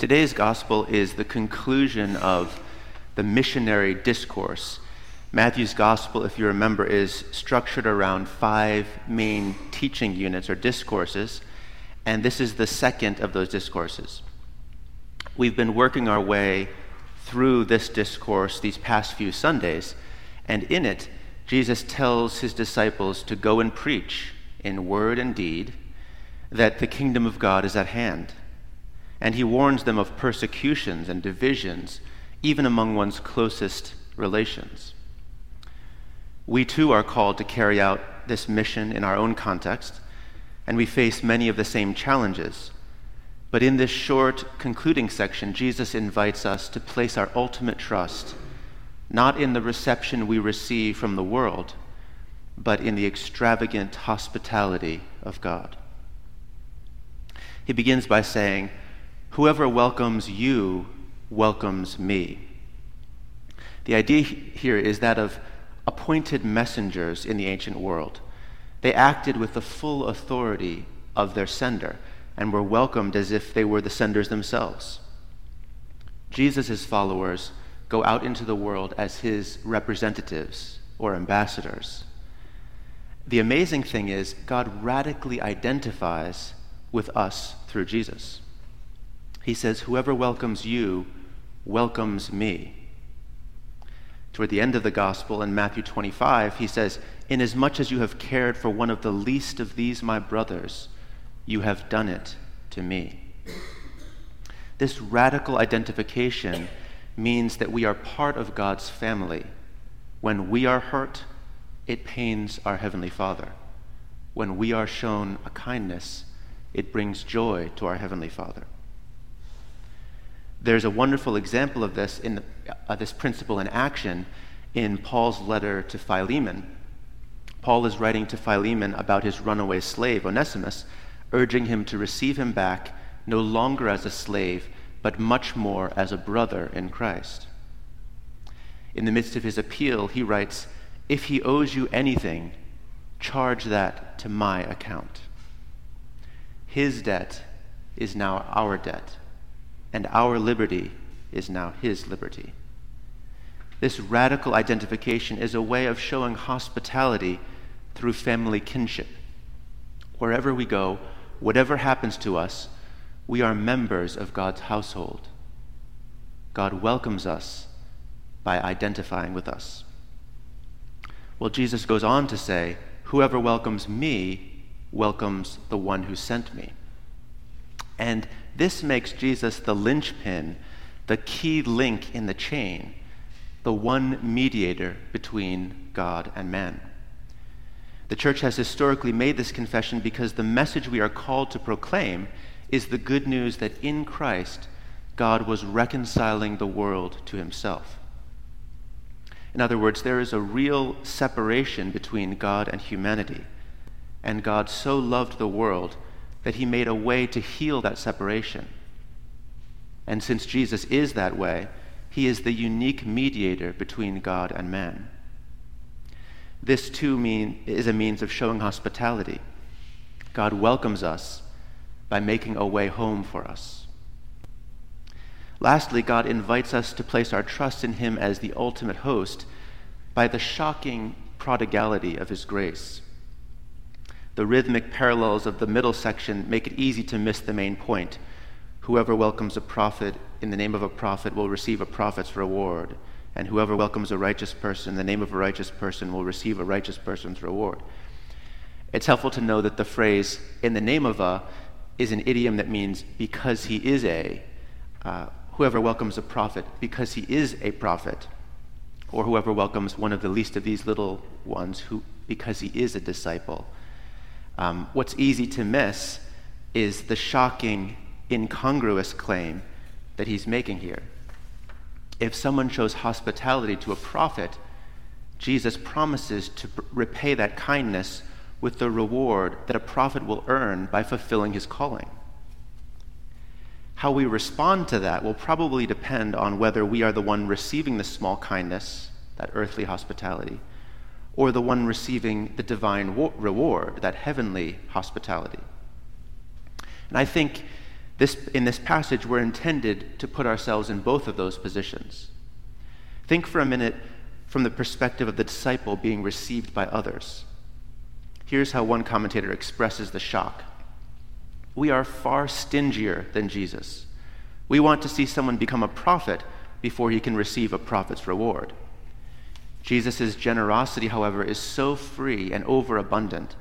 Today's gospel is the conclusion of the missionary discourse. Matthew's gospel, if you remember, is structured around five main teaching units or discourses, and this is the second of those discourses. We've been working our way through this discourse these past few Sundays, and in it, Jesus tells his disciples to go and preach in word and deed that the kingdom of God is at hand. And he warns them of persecutions and divisions, even among one's closest relations. We too are called to carry out this mission in our own context, and we face many of the same challenges. But in this short concluding section, Jesus invites us to place our ultimate trust not in the reception we receive from the world, but in the extravagant hospitality of God. He begins by saying, Whoever welcomes you welcomes me. The idea here is that of appointed messengers in the ancient world. They acted with the full authority of their sender and were welcomed as if they were the senders themselves. Jesus' followers go out into the world as his representatives or ambassadors. The amazing thing is, God radically identifies with us through Jesus. He says, Whoever welcomes you welcomes me. Toward the end of the gospel in Matthew 25, he says, Inasmuch as you have cared for one of the least of these my brothers, you have done it to me. This radical identification means that we are part of God's family. When we are hurt, it pains our Heavenly Father. When we are shown a kindness, it brings joy to our Heavenly Father. There's a wonderful example of this in uh, this principle in action in Paul's letter to Philemon. Paul is writing to Philemon about his runaway slave, Onesimus, urging him to receive him back no longer as a slave, but much more as a brother in Christ. In the midst of his appeal, he writes, If he owes you anything, charge that to my account. His debt is now our debt, and our liberty is now his liberty. This radical identification is a way of showing hospitality through family kinship. Wherever we go, whatever happens to us, we are members of God's household. God welcomes us by identifying with us. Well, Jesus goes on to say, Whoever welcomes me welcomes the one who sent me. And this makes Jesus the linchpin, the key link in the chain, the one mediator between God and man. The church has historically made this confession because the message we are called to proclaim is the good news that in Christ, God was reconciling the world to himself. In other words, there is a real separation between God and humanity. And God so loved the world that he made a way to heal that separation. And since Jesus is that way, he is the unique mediator between God and man. This too mean, is a means of showing hospitality. God welcomes us by making a way home for us. Lastly, God invites us to place our trust in him as the ultimate host by the shocking prodigality of his grace. The rhythmic parallels of the middle section make it easy to miss the main point. Whoever welcomes a prophet in the name of a prophet will receive a prophet's reward, and whoever welcomes a righteous person in the name of a righteous person will receive a righteous person's reward. It's helpful to know that the phrase in the name of a is an idiom that means because he is a. Uh, whoever welcomes a prophet because he is a prophet, or whoever welcomes one of the least of these little ones who because he is a disciple. Um, what's easy to miss is the shocking, incongruous claim that he's making here. If someone shows hospitality to a prophet, Jesus promises to repay that kindness with the reward that a prophet will earn by fulfilling his calling. How we respond to that will probably depend on whether we are the one receiving the small kindness, that earthly hospitality, or the one receiving the divine reward, that heavenly hospitality. And I think This, in this passage, we're intended to put ourselves in both of those positions. Think for a minute from the perspective of the disciple being received by others. Here's how one commentator expresses the shock We are far stingier than Jesus. We want to see someone become a prophet before he can receive a prophet's reward. Jesus' generosity, however, is so free and overabundant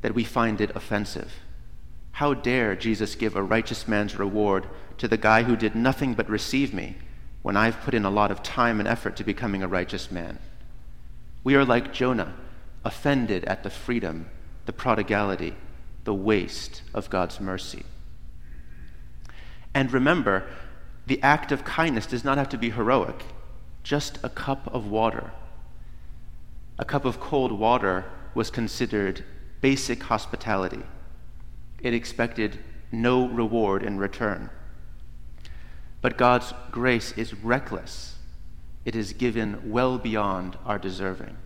that we find it offensive. How dare Jesus give a righteous man's reward to the guy who did nothing but receive me when I've put in a lot of time and effort to becoming a righteous man? We are like Jonah, offended at the freedom, the prodigality, the waste of God's mercy. And remember, the act of kindness does not have to be heroic, just a cup of water. A cup of cold water was considered basic hospitality it expected no reward in return. But God's grace is reckless, it is given well beyond our deserving.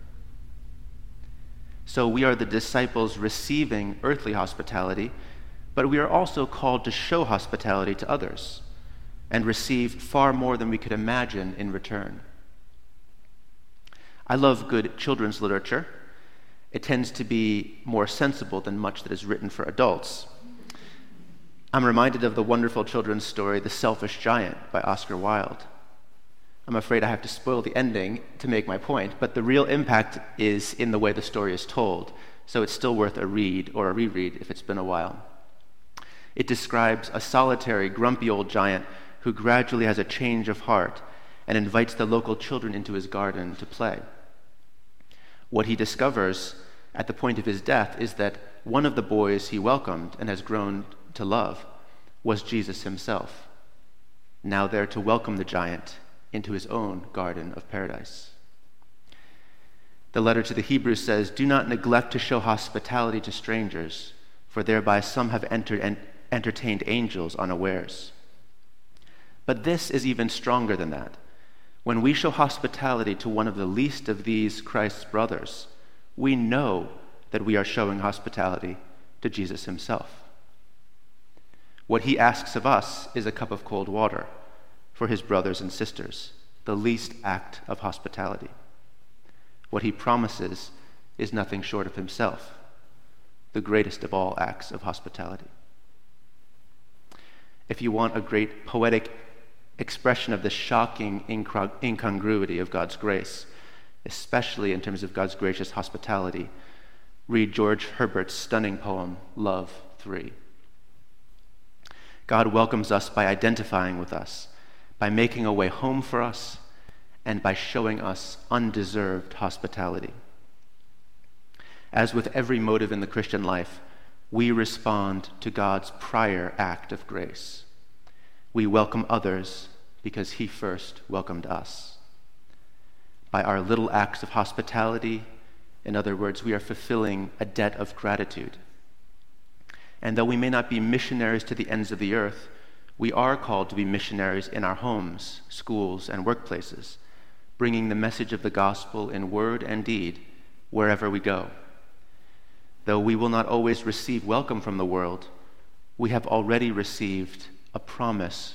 So we are the disciples receiving earthly hospitality, but we are also called to show hospitality to others and receive far more than we could imagine in return. I love good children's literature it tends to be more sensible than much that is written for adults. I'm reminded of the wonderful children's story, The Selfish Giant, by Oscar Wilde. I'm afraid I have to spoil the ending to make my point, but the real impact is in the way the story is told, so it's still worth a read or a reread if it's been a while. It describes a solitary, grumpy old giant who gradually has a change of heart and invites the local children into his garden to play. What he discovers at the point of his death is that one of the boys he welcomed and has grown to love was Jesus himself, now there to welcome the giant into his own garden of paradise. The letter to the Hebrews says, Do not neglect to show hospitality to strangers, for thereby some have entered and entertained angels unawares. But this is even stronger than that. When we show hospitality to one of the least of these Christ's brothers, we know that we are showing hospitality to Jesus himself. What he asks of us is a cup of cold water for his brothers and sisters, the least act of hospitality. What he promises is nothing short of himself, the greatest of all acts of hospitality. If you want a great poetic expression of the shocking incongruity of God's grace, especially in terms of God's gracious hospitality, read George Herbert's stunning poem, Love 3. God welcomes us by identifying with us, by making a way home for us, and by showing us undeserved hospitality. As with every motive in the Christian life, we respond to God's prior act of grace. We welcome others because He first welcomed us. By our little acts of hospitality, in other words, we are fulfilling a debt of gratitude. And though we may not be missionaries to the ends of the earth, we are called to be missionaries in our homes, schools, and workplaces, bringing the message of the gospel in word and deed wherever we go. Though we will not always receive welcome from the world, we have already received a promise